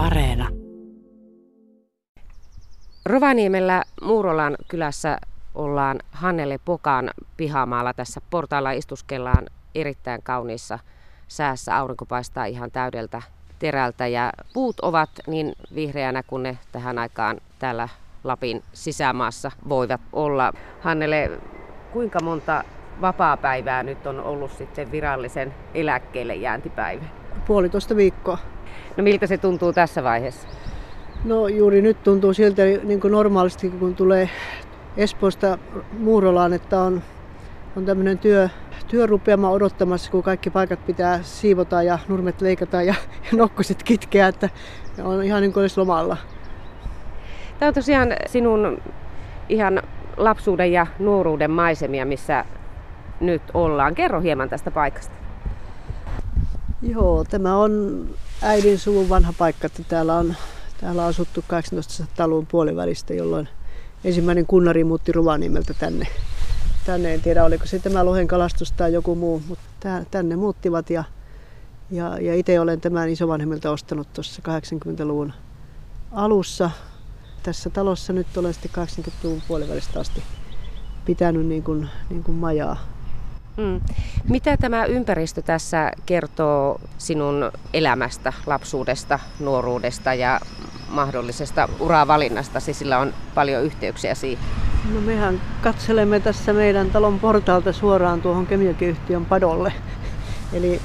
Areena. Rovaniemellä Muurolan kylässä ollaan Hannele Pokan pihamaalla. Tässä portailla istuskellaan erittäin kauniissa säässä. Aurinko paistaa ihan täydeltä terältä ja puut ovat niin vihreänä kuin ne tähän aikaan täällä Lapin sisämaassa voivat olla. Hannele, kuinka monta vapaa-päivää nyt on ollut sitten virallisen eläkkeelle jääntipäivä? Puolitoista viikkoa. No miltä se tuntuu tässä vaiheessa? No juuri nyt tuntuu siltä niin kuin normaalisti, kun tulee Espoosta Muurolaan, että on, on tämmöinen työ, työrupeama odottamassa, kun kaikki paikat pitää siivota ja nurmet leikata ja, ja nokkoset kitkeä, että on ihan niin kuin olisi lomalla. Tämä on tosiaan sinun ihan lapsuuden ja nuoruuden maisemia, missä nyt ollaan. Kerro hieman tästä paikasta. Joo, tämä on äidin suvun vanha paikka. Täällä on, täällä on asuttu 1800-luvun puolivälistä, jolloin ensimmäinen kunnari muutti Rovaniemeltä tänne. Tänne en tiedä, oliko se tämä lohen kalastus tai joku muu, mutta tänne muuttivat ja, ja, ja itse olen tämän isovanhemmilta ostanut tuossa 80-luvun alussa. Tässä talossa nyt olen sitten 80-luvun puolivälistä asti pitänyt niin kuin, niin kuin majaa. Mm. Mitä tämä ympäristö tässä kertoo sinun elämästä, lapsuudesta, nuoruudesta ja mahdollisesta uravalinnastasi? Sillä on paljon yhteyksiä siihen. No mehän katselemme tässä meidän talon portaalta suoraan tuohon kemiokiyhtiön padolle. Eli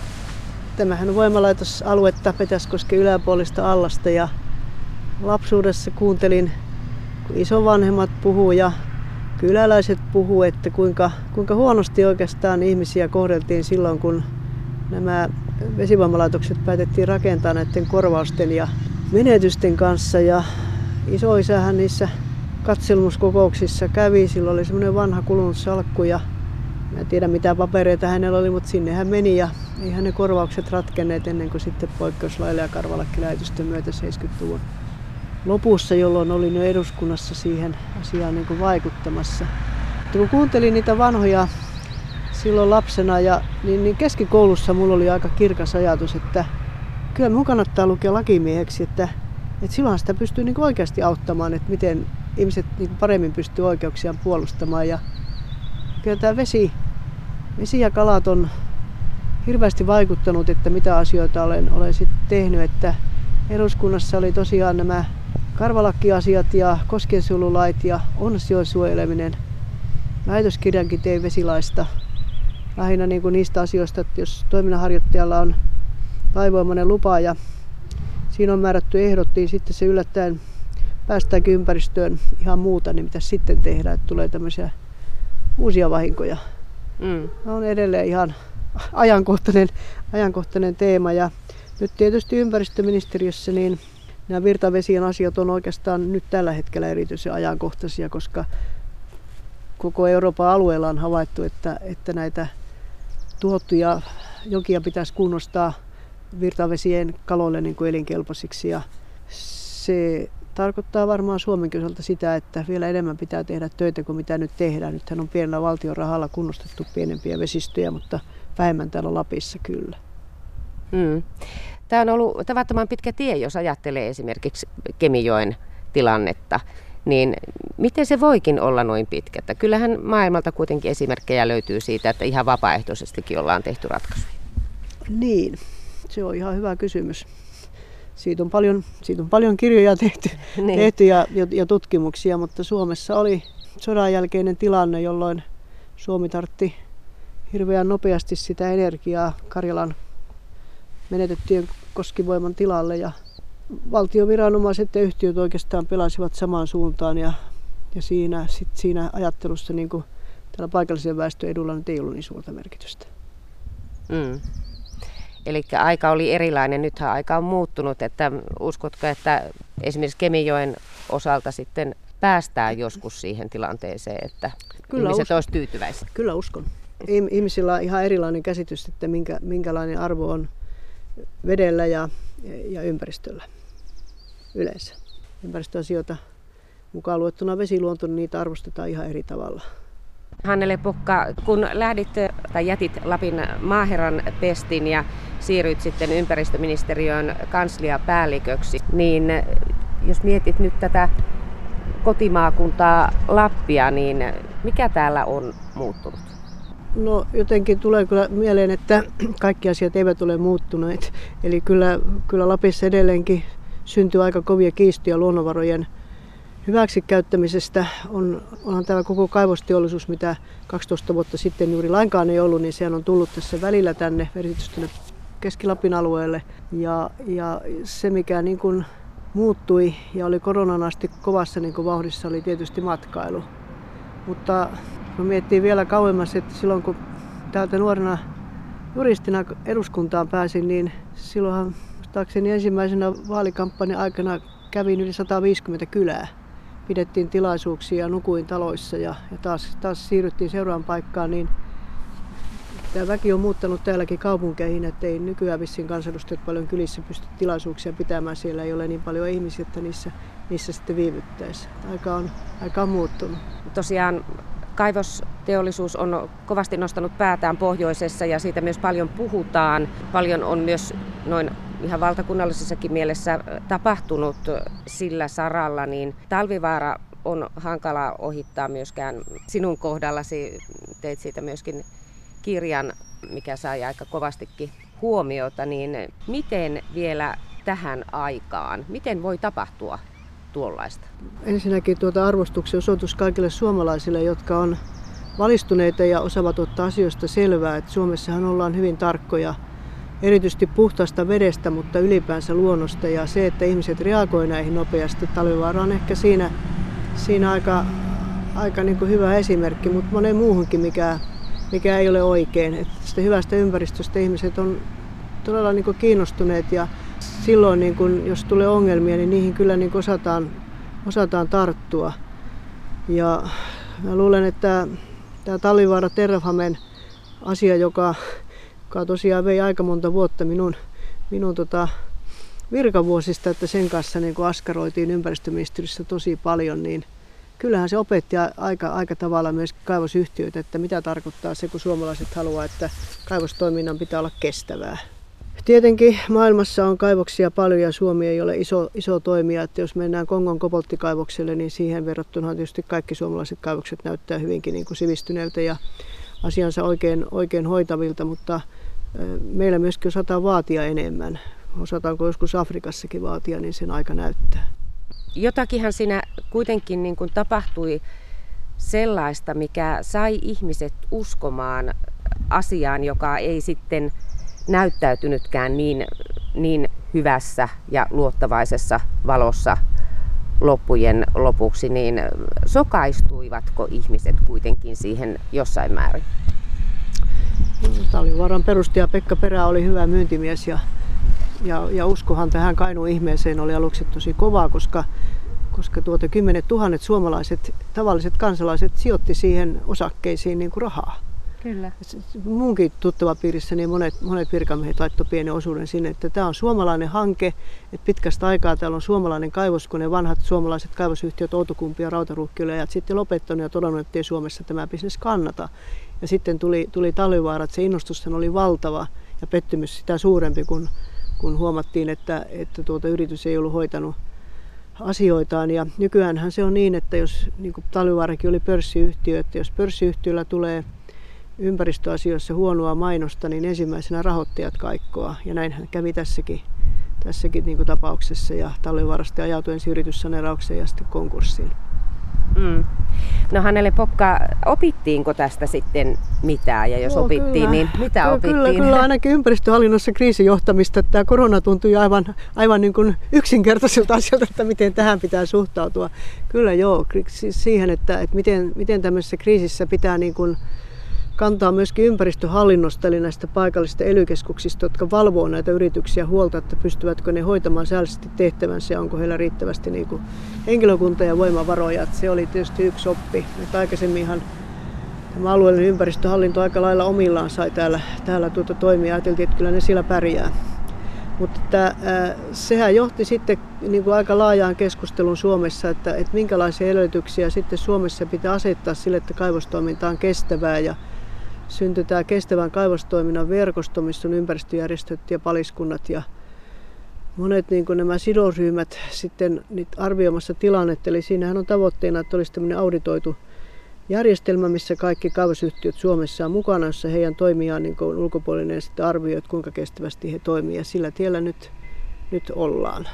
tämähän on voimalaitosaluetta Petäskosken yläpuolista allasta ja lapsuudessa kuuntelin, kun isovanhemmat puhuu ja kyläläiset puhuu, että kuinka, kuinka huonosti oikeastaan ihmisiä kohdeltiin silloin, kun nämä vesivoimalaitokset päätettiin rakentaa näiden korvausten ja menetysten kanssa. Ja isoisähän niissä katselmuskokouksissa kävi. Sillä oli semmoinen vanha kulunut salkku ja en tiedä mitä papereita hänellä oli, mutta sinne hän meni ja eihän ne korvaukset ratkenneet ennen kuin sitten poikkeuslailla ja karvalakkilähetysten myötä 70-luvun lopussa, jolloin olin jo eduskunnassa siihen asiaan niin kuin vaikuttamassa. Mutta kun kuuntelin niitä vanhoja silloin lapsena, ja, niin, niin keskikoulussa mulla oli aika kirkas ajatus, että kyllä mun kannattaa lukea lakimieheksi, että, että silloin sitä pystyy niin oikeasti auttamaan, että miten ihmiset niin paremmin pystyy oikeuksiaan puolustamaan. Ja kyllä tämä vesi, vesi ja kalat on hirveästi vaikuttanut, että mitä asioita olen, olen sitten tehnyt. Että eduskunnassa oli tosiaan nämä karvalakkiasiat ja koskiensuojelulait ja onnesjoen suojeleminen. Väitöskirjankin tein vesilaista lähinnä niin kuin niistä asioista, että jos toiminnanharjoittajalla on laivoimainen lupa ja siinä on määrätty ehdot, niin sitten se yllättäen päästäänkin ympäristöön ihan muuta, niin mitä sitten tehdään, että tulee tämmöisiä uusia vahinkoja. Mm. on edelleen ihan ajankohtainen, ajankohtainen teema ja nyt tietysti ympäristöministeriössä niin nämä virtavesien asiat on oikeastaan nyt tällä hetkellä erityisen ajankohtaisia, koska koko Euroopan alueella on havaittu, että, että näitä tuhottuja jokia pitäisi kunnostaa virtavesien kaloille niin kuin elinkelpoisiksi. Ja se tarkoittaa varmaan Suomenkin osalta sitä, että vielä enemmän pitää tehdä töitä kuin mitä nyt tehdään. Nythän on pienellä valtion rahalla kunnostettu pienempiä vesistöjä, mutta vähemmän täällä Lapissa kyllä. Mm. Tämä on ollut tavattoman pitkä tie, jos ajattelee esimerkiksi Kemijoen tilannetta. Niin miten se voikin olla noin pitkä? Että kyllähän maailmalta kuitenkin esimerkkejä löytyy siitä, että ihan vapaaehtoisestikin ollaan tehty ratkaisuja. Niin, se on ihan hyvä kysymys. Siitä on paljon, siitä on paljon kirjoja tehty, niin. tehty ja, ja, ja tutkimuksia, mutta Suomessa oli sodan jälkeinen tilanne, jolloin Suomi tartti hirveän nopeasti sitä energiaa Karjalan menetettyjen koskivoiman tilalle ja valtioviranomaiset ja yhtiöt oikeastaan pelasivat samaan suuntaan ja, ja siinä, sit siinä ajattelussa niin kuin tällä paikallisen väestön edulla nyt ei ollut niin suurta merkitystä. Mm. Eli aika oli erilainen, nythän aika on muuttunut, että uskotko, että esimerkiksi Kemijoen osalta sitten päästään joskus siihen tilanteeseen, että Kyllä ihmiset olisivat tyytyväisiä? Kyllä uskon. Ihmisillä on ihan erilainen käsitys, että minkä, minkälainen arvo on vedellä ja, ja ympäristöllä yleensä. Ympäristöasioita mukaan luettuna vesiluonto, niin niitä arvostetaan ihan eri tavalla. Hannele Pokka, kun lähdit tai jätit Lapin maaherran pestin ja siirryit sitten ympäristöministeriön kansliapäälliköksi, niin jos mietit nyt tätä kotimaakuntaa Lappia, niin mikä täällä on muuttunut? No jotenkin tulee kyllä mieleen, että kaikki asiat eivät ole muuttuneet. Eli kyllä, kyllä Lapissa edelleenkin syntyy aika kovia kiistoja luonnonvarojen hyväksikäyttämisestä. On, onhan täällä koko kaivosteollisuus, mitä 12 vuotta sitten juuri lainkaan ei ollut, niin sehän on tullut tässä välillä tänne, erityisesti Keski-Lapin alueelle. Ja, ja se, mikä niin kuin muuttui ja oli koronan asti kovassa niin kuin vauhdissa, oli tietysti matkailu. Mutta kun miettii vielä kauemmas, että silloin kun täältä nuorena juristina eduskuntaan pääsin, niin silloinhan muistaakseni ensimmäisenä vaalikampanjan aikana kävin yli 150 kylää. Pidettiin tilaisuuksia ja nukuin taloissa ja, ja taas, taas siirryttiin seuraan paikkaan, niin tämä väki on muuttanut täälläkin kaupunkeihin, että ei nykyään vissiin kansanedustajat paljon kylissä pysty tilaisuuksia pitämään. Siellä ei ole niin paljon ihmisiä, että niissä, niissä sitten viivyttäisiin. Aika on, aika on muuttunut. Tosiaan kaivosteollisuus on kovasti nostanut päätään pohjoisessa ja siitä myös paljon puhutaan. Paljon on myös noin ihan valtakunnallisessakin mielessä tapahtunut sillä saralla, niin Talvivaara on hankala ohittaa myöskään sinun kohdallasi. Teit siitä myöskin kirjan, mikä sai aika kovastikin huomiota, niin miten vielä tähän aikaan, miten voi tapahtua tuollaista? Ensinnäkin tuota arvostuksen osoitus kaikille suomalaisille, jotka on valistuneita ja osaavat ottaa asioista selvää. Että Suomessahan ollaan hyvin tarkkoja erityisesti puhtaasta vedestä, mutta ylipäänsä luonnosta. Ja se, että ihmiset reagoivat näihin nopeasti, talvivaara on ehkä siinä, siinä aika, aika niin kuin hyvä esimerkki, mutta monen muuhunkin, mikä, mikä ei ole oikein. Että hyvästä ympäristöstä ihmiset on todella niin kuin kiinnostuneet ja silloin, niin kun, jos tulee ongelmia, niin niihin kyllä niin osataan, osataan tarttua. Ja mä luulen, että tämä Tallivaara Terrafamen asia, joka, joka tosiaan vei aika monta vuotta minun, minun tota virkavuosista, että sen kanssa niin kun askaroitiin ympäristöministeriössä tosi paljon, niin kyllähän se opetti aika, aika tavalla myös kaivosyhtiöitä, että mitä tarkoittaa se, kun suomalaiset haluaa, että kaivostoiminnan pitää olla kestävää. Tietenkin maailmassa on kaivoksia paljon ja Suomi ei ole iso, iso toimija. Että jos mennään Kongon kobolttikaivokselle, niin siihen verrattuna tietysti kaikki suomalaiset kaivokset näyttää hyvinkin niin kuin sivistyneiltä ja asiansa oikein, oikein hoitavilta, mutta meillä myöskin osataan vaatia enemmän. Osataanko joskus Afrikassakin vaatia, niin sen aika näyttää. Jotakinhan siinä kuitenkin niin kuin tapahtui sellaista, mikä sai ihmiset uskomaan asiaan, joka ei sitten näyttäytynytkään niin, niin hyvässä ja luottavaisessa valossa loppujen lopuksi, niin sokaistuivatko ihmiset kuitenkin siihen jossain määrin? Talvivaaran perustaja Pekka Perä oli hyvä myyntimies ja, ja, ja uskohan tähän Kainuun ihmeeseen oli aluksi tosi kovaa, koska, koska tuota kymmenet tuhannet suomalaiset tavalliset kansalaiset sijoitti siihen osakkeisiin niin kuin rahaa. Kyllä. Munkin tuttava piirissä niin monet, monet virkamiehet laittoi pienen osuuden sinne, että tämä on suomalainen hanke, että pitkästä aikaa täällä on suomalainen kaivos, kun ne vanhat suomalaiset kaivosyhtiöt Outokumpi ja Rautaruukki olivat sitten lopettanut ja todennut, että ei Suomessa tämä bisnes kannata. Ja sitten tuli, tuli talvivaara, että se innostus oli valtava ja pettymys sitä suurempi, kun, kun huomattiin, että, että tuota yritys ei ollut hoitanut asioitaan. Ja nykyäänhän se on niin, että jos niin Talvivaarakin oli pörssiyhtiö, että jos pörssiyhtiöllä tulee ympäristöasioissa huonoa mainosta, niin ensimmäisenä rahoittajat kaikkoa. Ja näinhän kävi tässäkin, tässäkin niin kuin tapauksessa. Ja talvivaarasta ajautui ensin yrityssaneeraukseen ja sitten konkurssiin. Mm. No Hannele Pokka, opittiinko tästä sitten mitään? Ja jos no, opittiin, kyllä. niin mitä kyllä, opittiin? Kyllä, kyllä ainakin ympäristöhallinnossa kriisijohtamista. Tämä korona tuntui aivan, aivan niin kuin yksinkertaiselta asialta, että miten tähän pitää suhtautua. Kyllä joo, siis siihen, että, että miten, miten tämmöisessä kriisissä pitää niin kuin, kantaa myöskin ympäristöhallinnosta, eli näistä paikallisista ely jotka valvoo näitä yrityksiä huolta, että pystyvätkö ne hoitamaan säällisesti tehtävänsä ja onko heillä riittävästi niin kuin henkilökunta ja voimavaroja. Että se oli tietysti yksi oppi. Että aikaisemminhan tämä alueellinen ympäristöhallinto aika lailla omillaan sai täällä, täällä tuota toimia. Ajateltiin, että kyllä ne siellä pärjää. Mutta että, sehän johti sitten niin kuin aika laajaan keskusteluun Suomessa, että, että minkälaisia edellytyksiä sitten Suomessa pitää asettaa sille, että kaivostoiminta on kestävää ja syntyi tämä kestävän kaivostoiminnan verkosto, missä on ympäristöjärjestöt ja paliskunnat ja monet niin kuin nämä sidosryhmät sitten arvioimassa tilannetta. Eli siinähän on tavoitteena, että olisi tämmöinen auditoitu järjestelmä, missä kaikki kaivosyhtiöt Suomessa on mukana, jossa heidän toimiaan niin kuin ulkopuolinen sitten arvioi, että kuinka kestävästi he toimivat. Ja sillä tiellä nyt, nyt ollaan.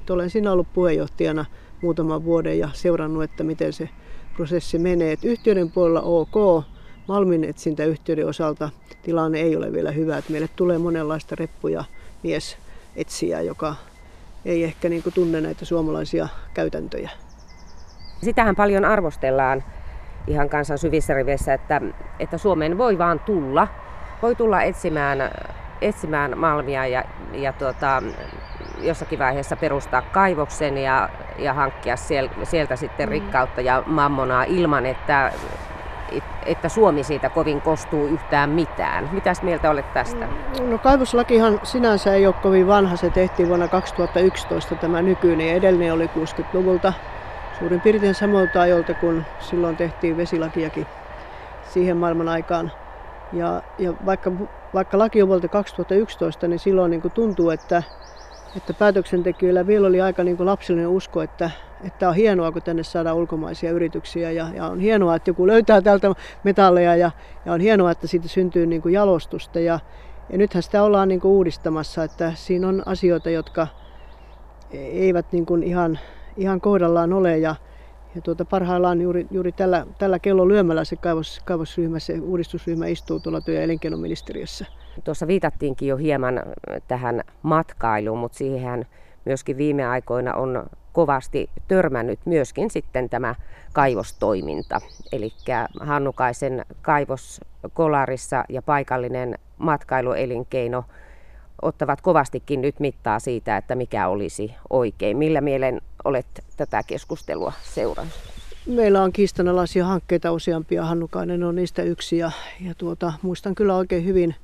Et olen siinä ollut puheenjohtajana muutaman vuoden ja seurannut, että miten se prosessi menee. Et yhtiöiden puolella ok, Malmin etsintäyhtiöiden osalta tilanne ei ole vielä hyvä. Et meille tulee monenlaista reppuja mies etsiä, joka ei ehkä niin kuin tunne näitä suomalaisia käytäntöjä. Sitähän paljon arvostellaan ihan kansan syvissä riveissä, että, että Suomeen voi vaan tulla, voi tulla etsimään, etsimään malmia ja, ja tuota, jossakin vaiheessa perustaa kaivoksen ja, ja hankkia siel, sieltä sitten mm. rikkautta ja mammonaa ilman, että, että Suomi siitä kovin kostuu yhtään mitään. Mitäs mieltä olet tästä? No kaivoslakihan sinänsä ei ole kovin vanha. Se tehtiin vuonna 2011 tämä nykyinen edellinen oli 60-luvulta suurin piirtein samoilta ajoilta, kun silloin tehtiin vesilakiakin siihen maailman aikaan. Ja, ja vaikka, vaikka laki on vuodelta 2011, niin silloin niin tuntuu, että, että päätöksentekijöillä vielä oli aika niin lapsellinen usko, että, että on hienoa, kun tänne saadaan ulkomaisia yrityksiä ja, ja on hienoa, että joku löytää täältä metalleja ja, ja on hienoa, että siitä syntyy niin kuin jalostusta. Ja, ja nythän sitä ollaan niin kuin uudistamassa, että siinä on asioita, jotka eivät niin kuin ihan ihan kohdallaan ole. Ja, ja tuota, parhaillaan juuri, juuri tällä, tällä kello lyömällä se kaivos, kaivosryhmä, se uudistusryhmä istuu tuolla työ- ja elinkeinoministeriössä. Tuossa viitattiinkin jo hieman tähän matkailuun, mutta siihen myöskin viime aikoina on kovasti törmännyt myöskin sitten tämä kaivostoiminta. Eli Hannukaisen kaivos Kolarissa ja paikallinen matkailuelinkeino ottavat kovastikin nyt mittaa siitä, että mikä olisi oikein. Millä mielen olet tätä keskustelua seurannut? Meillä on kiistanalaisia hankkeita useampia. Hannukainen on niistä yksi ja, ja tuota, muistan kyllä oikein hyvin,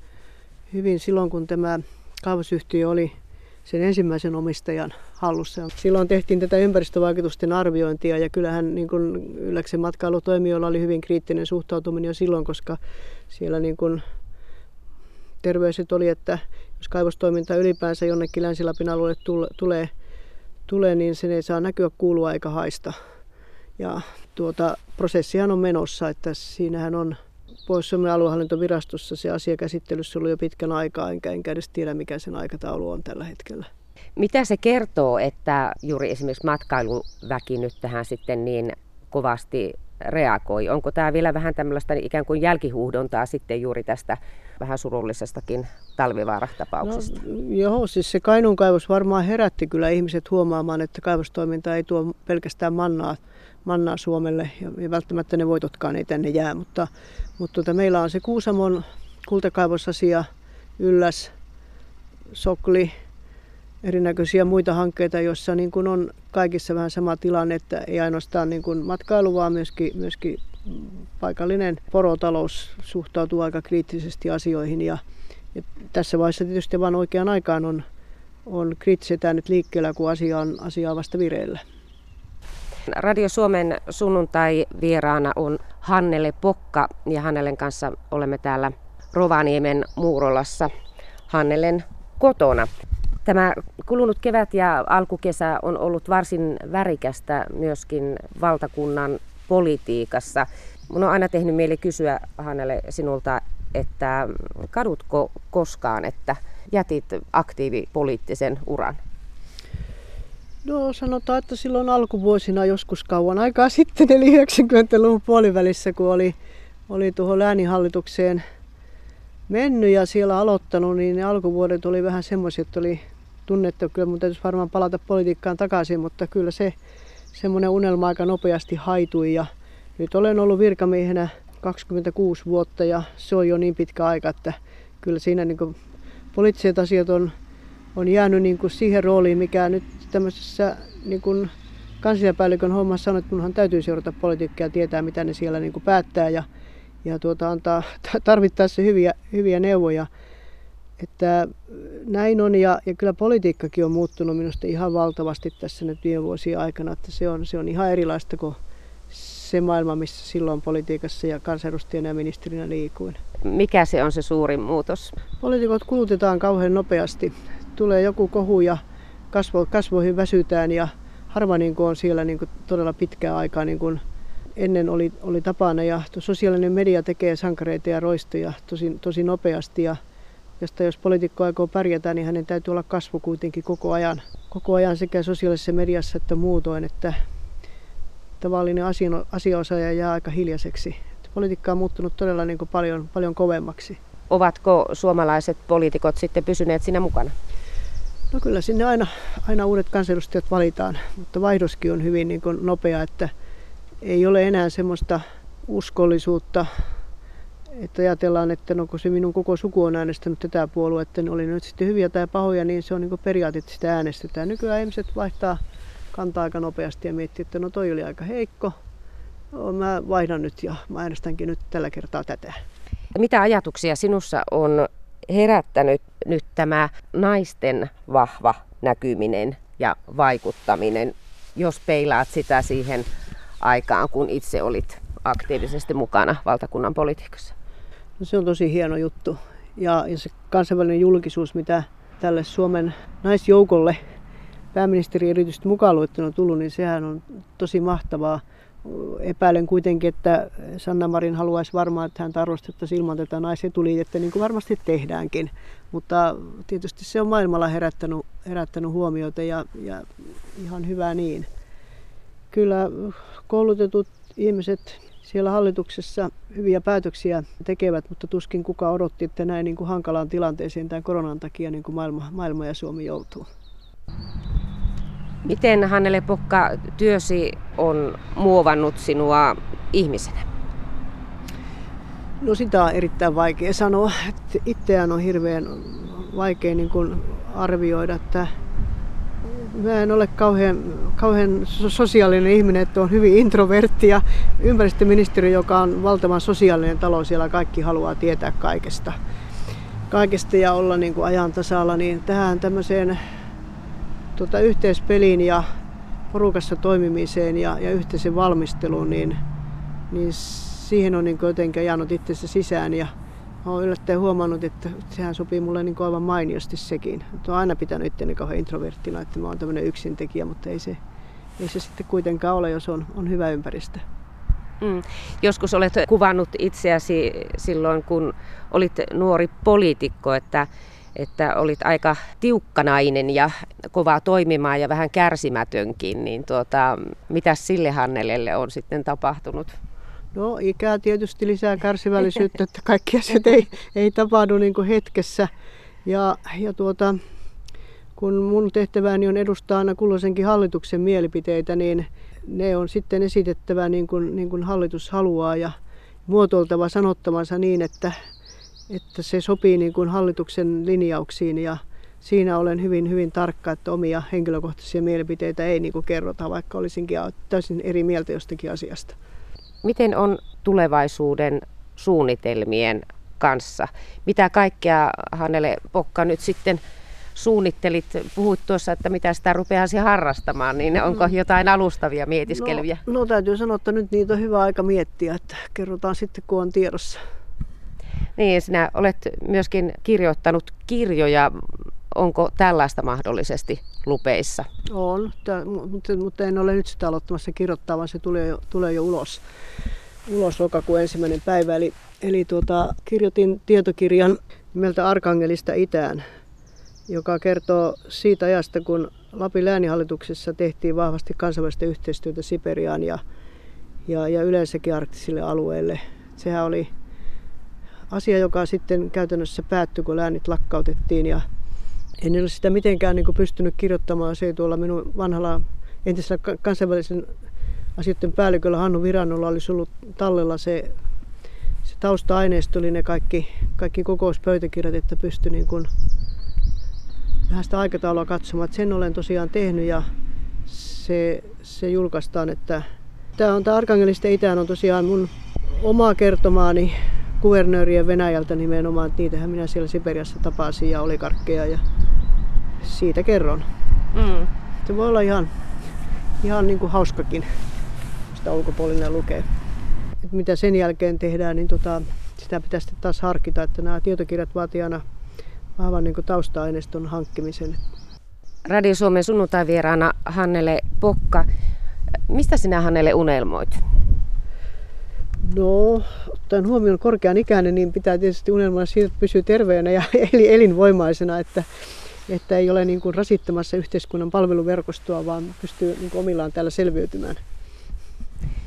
hyvin silloin, kun tämä kaivosyhtiö oli sen ensimmäisen omistajan hallussa. Silloin tehtiin tätä ympäristövaikutusten arviointia ja kyllähän niin kuin Ylläksen matkailutoimijoilla oli hyvin kriittinen suhtautuminen jo silloin, koska siellä niin kuin terveiset oli, että jos kaivostoiminta ylipäänsä jonnekin Länsi-Lapin alueelle tulee, tulee, niin sen ei saa näkyä, kuulua eikä haista. Ja tuota, prosessihan on menossa, että siinähän on Pohjois-Suomen aluehallintovirastossa se asiakäsittelyssä ollut jo pitkän aikaa, enkä, enkä edes tiedä mikä sen aikataulu on tällä hetkellä. Mitä se kertoo, että juuri esimerkiksi matkailuväki nyt tähän sitten niin kovasti reagoi? Onko tämä vielä vähän tämmöistä ikään kuin jälkihuuhdontaa sitten juuri tästä vähän surullisestakin talvivaaratapauksesta? No, joo, siis se Kainuun kaivos varmaan herätti kyllä ihmiset huomaamaan, että kaivostoiminta ei tuo pelkästään mannaa, mannaa Suomelle ja, välttämättä ne voitotkaan ei tänne jää, mutta, mutta tuota, meillä on se Kuusamon kultakaivosasia, Ylläs, Sokli, erinäköisiä muita hankkeita, joissa niin kuin on kaikissa vähän sama tilanne, että ei ainoastaan niin kuin matkailu, vaan myöskin, myöskin paikallinen porotalous suhtautuu aika kriittisesti asioihin ja, ja tässä vaiheessa tietysti vain oikeaan aikaan on, on kriittiset äänet liikkeellä, kun asia on, asia on vasta vireillä. Radio Suomen sunnuntai vieraana on Hannele Pokka ja Hannelen kanssa olemme täällä Rovaniemen Muurolassa Hannelen kotona. Tämä kulunut kevät ja alkukesä on ollut varsin värikästä myöskin valtakunnan politiikassa. Mun on aina tehnyt mieli kysyä Hannele sinulta, että kadutko koskaan, että jätit aktiivipoliittisen uran? No sanotaan, että silloin alkuvuosina joskus kauan aikaa sitten, eli 90-luvun puolivälissä, kun oli, oli tuohon läänihallitukseen mennyt ja siellä aloittanut, niin ne alkuvuodet oli vähän semmoisia, että oli tunnettu. Kyllä mun täytyisi varmaan palata politiikkaan takaisin, mutta kyllä se semmoinen unelma aika nopeasti haitui ja nyt olen ollut virkamiehenä 26 vuotta ja se on jo niin pitkä aika, että kyllä siinä niin poliittiset asiat on, on jäänyt niin kuin siihen rooliin, mikä nyt tämmöisessä niin kuin kansliapäällikön hommassa on, että minunhan täytyy seurata politiikkaa ja tietää, mitä ne siellä niin kuin päättää ja, ja tuota, antaa tarvittaessa hyviä, hyviä neuvoja. Että näin on ja, ja kyllä politiikkakin on muuttunut minusta ihan valtavasti tässä nyt viime vuosien aikana, että se on, se on ihan erilaista kuin se maailma, missä silloin politiikassa ja kansanedustajana ja ministerinä liikuin. Mikä se on se suurin muutos? Poliitikot kulutetaan kauhean nopeasti. Tulee joku kohu ja kasvo, kasvoihin väsytään ja harva niin kuin on siellä niin kuin todella pitkää aikaa niin kuin ennen oli, oli tapana. Ja sosiaalinen media tekee sankareita ja roistoja tosi, tosi nopeasti. Ja josta jos poliitikko aikoo pärjätä, niin hänen täytyy olla kasvu kuitenkin koko ajan, koko ajan sekä sosiaalisessa mediassa että muutoin. Että tavallinen asiaosaaja jää aika hiljaiseksi. Politiikka on muuttunut todella niin kuin paljon, paljon kovemmaksi. Ovatko suomalaiset poliitikot sitten pysyneet siinä mukana? No kyllä sinne aina, aina uudet kansanedustajat valitaan, mutta vaihdoskin on hyvin niin kuin nopea, että ei ole enää semmoista uskollisuutta, että ajatellaan, että no kun se minun koko suku on äänestänyt tätä puoluetta, niin oli nyt sitten hyviä tai pahoja, niin se on niin periaate, että sitä äänestetään. Nykyään ihmiset vaihtaa kantaa aika nopeasti ja miettii, että no toi oli aika heikko, no, mä vaihdan nyt ja mä äänestänkin nyt tällä kertaa tätä. Mitä ajatuksia sinussa on herättänyt nyt tämä naisten vahva näkyminen ja vaikuttaminen, jos peilaat sitä siihen aikaan, kun itse olit aktiivisesti mukana valtakunnan politiikassa? No se on tosi hieno juttu. Ja, ja se kansainvälinen julkisuus, mitä tälle Suomen naisjoukolle pääministeri erityisesti mukaan luettuna tullut, niin sehän on tosi mahtavaa. Epäilen kuitenkin, että Sanna Marin haluaisi varmaan, että hän arvostettaisiin ilman tätä naisetuliitettä, niin kuin varmasti tehdäänkin. Mutta tietysti se on maailmalla herättänyt, herättänyt huomiota ja, ja ihan hyvä niin. Kyllä koulutetut ihmiset siellä hallituksessa hyviä päätöksiä tekevät, mutta tuskin kuka odotti, että näin niin kuin hankalaan tilanteeseen tämän koronan takia niin kuin maailma, maailma ja Suomi joutuu. Miten Hannele Pokka työsi on muovannut sinua ihmisenä? No sitä on erittäin vaikea sanoa. Itseään on hirveän vaikea niin kuin arvioida, että Mä en ole kauhean, kauhean sosiaalinen ihminen, että on hyvin introvertti ja ympäristöministeri, joka on valtavan sosiaalinen talo, siellä kaikki haluaa tietää kaikesta. Kaikesta ja olla niin kuin ajan tasalla, niin tähän tämmöiseen tuota, yhteispeliin ja porukassa toimimiseen ja, ja yhteisen valmisteluun, niin, niin siihen on niin jotenkin ajanut itsensä sisään ja olen yllättäen huomannut, että sehän sopii mulle niin aivan mainiosti sekin. Olen aina pitänyt itteni kauhean introverttina, että mä oon tämmöinen yksintekijä, mutta ei se, ei se sitten kuitenkaan ole, jos on, on hyvä ympäristö. Mm. Joskus olet kuvannut itseäsi silloin, kun olit nuori poliitikko, että, että olit aika tiukkanainen ja kovaa toimimaan ja vähän kärsimätönkin. Niin tuota, mitä sille Hannelelle on sitten tapahtunut? No ikää tietysti lisää kärsivällisyyttä, että kaikki asiat ei, ei tapahdu niin kuin hetkessä. Ja, ja tuota, kun mun tehtäväni on edustaa aina kulloisenkin hallituksen mielipiteitä, niin ne on sitten esitettävä niin kuin, niin kuin hallitus haluaa ja muotoiltava sanottamansa niin, että, että se sopii niin kuin hallituksen linjauksiin ja siinä olen hyvin, hyvin tarkka, että omia henkilökohtaisia mielipiteitä ei niin kuin kerrota, vaikka olisinkin täysin eri mieltä jostakin asiasta. Miten on tulevaisuuden suunnitelmien kanssa? Mitä kaikkea Hannele Pokka nyt sitten suunnittelit? Puhuit tuossa, että mitä sitä rupeasi harrastamaan, niin onko mm. jotain alustavia mietiskelyjä? No, no täytyy sanoa, että nyt niitä on hyvä aika miettiä, että kerrotaan sitten kun on tiedossa. Niin, sinä olet myöskin kirjoittanut kirjoja. Onko tällaista mahdollisesti lupeissa? On, mutta, en ole nyt sitä aloittamassa kirjoittaa, vaan se tulee jo, tulee jo ulos, ulos lokakuun ensimmäinen päivä. Eli, eli tuota, kirjoitin tietokirjan nimeltä Arkangelista itään, joka kertoo siitä ajasta, kun Lapin läänihallituksessa tehtiin vahvasti kansainvälistä yhteistyötä Siperiaan ja, ja, ja yleensäkin arktisille alueille. Sehän oli asia, joka sitten käytännössä päättyi, kun läänit lakkautettiin ja en ole sitä mitenkään niin pystynyt kirjoittamaan. Se ei tuolla minun vanhalla entisellä kansainvälisen asioiden päälliköllä Hannu Virannolla olisi ollut tallella se, se tausta-aineisto, oli ne kaikki, kaikki kokouspöytäkirjat, että pystyi niin kuin vähän sitä aikataulua katsomaan. Sen olen tosiaan tehnyt ja se, se julkaistaan, että tämä on tämä Arkangelista itään on tosiaan mun omaa kertomaani kuvernöörien Venäjältä nimenomaan. Niitähän minä siellä Siperiassa tapasin ja olikarkkeja ja siitä kerron. Mm. Se voi olla ihan, ihan niin kuin hauskakin, sitä ulkopuolinen lukee. Et mitä sen jälkeen tehdään, niin tota, sitä pitäisi taas harkita, että nämä tietokirjat vaatii aina vahvan niin tausta-aineiston hankkimisen. Radio Suomen sunnuntai-vieraana Hannele Pokka. Mistä sinä Hannele unelmoit? No, ottaen huomioon korkean ikäinen, niin pitää tietysti unelmoida siitä, että pysyy terveenä ja elinvoimaisena, että, että ei ole niin kuin rasittamassa yhteiskunnan palveluverkostoa, vaan pystyy niin kuin omillaan täällä selviytymään.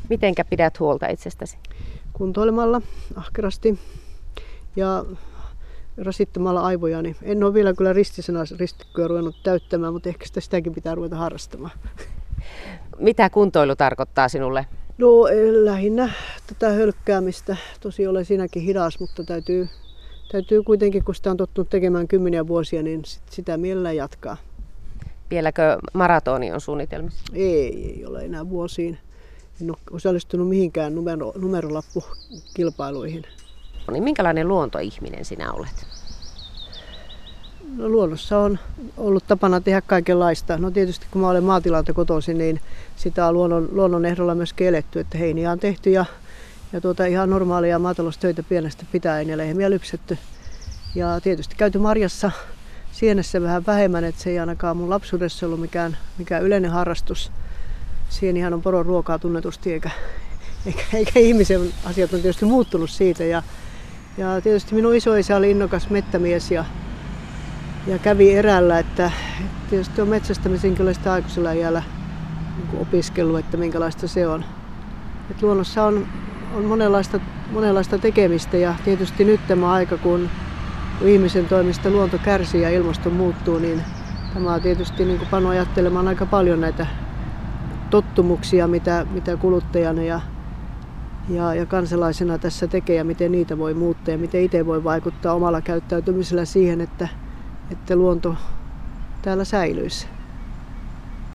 Mitenkä pidät huolta itsestäsi? Kuntoilemalla ahkerasti ja rasittamalla aivojani. En ole vielä kyllä ristisena ristikkoja ruvennut täyttämään, mutta ehkä sitä sitäkin pitää ruveta harrastamaan. Mitä kuntoilu tarkoittaa sinulle? No eh, lähinnä tätä hölkkäämistä. Tosi olen siinäkin hidas, mutta täytyy, täytyy kuitenkin, kun sitä on tottunut tekemään kymmeniä vuosia, niin sit sitä mielellään jatkaa. Vieläkö maratoni on suunnitelmissa? Ei, ei ole enää vuosiin. En ole osallistunut mihinkään numero, numerolappukilpailuihin. No niin minkälainen luontoihminen sinä olet? No, luonnossa on ollut tapana tehdä kaikenlaista. No tietysti kun mä olen maatilalta kotoisin, niin sitä on luonnon, luonnon ehdolla myös eletty, että heiniä on tehty ja, ja tuota ihan normaalia maataloustöitä pienestä pitäen ja lehmiä lypsetty. Ja tietysti käyty marjassa sienessä vähän vähemmän, että se ei ainakaan mun lapsuudessa ollut mikään, mikään yleinen harrastus. Sienihän on poron ruokaa tunnetusti, eikä, eikä, eikä ihmisen asiat on tietysti muuttunut siitä. Ja, ja tietysti minun isoisä oli innokas mettämies ja, ja kävi erällä, että tietysti on metsästämisen kyllä aikuisella iällä niin opiskellut, että minkälaista se on. Et luonnossa on, on monenlaista, monenlaista tekemistä ja tietysti nyt tämä aika, kun ihmisen toimista luonto kärsii ja ilmasto muuttuu, niin tämä tietysti niin kuin pano ajattelemaan aika paljon näitä tottumuksia, mitä, mitä kuluttajana ja ja, ja kansalaisena tässä tekee ja miten niitä voi muuttaa ja miten itse voi vaikuttaa omalla käyttäytymisellä siihen, että, että luonto täällä säilyisi.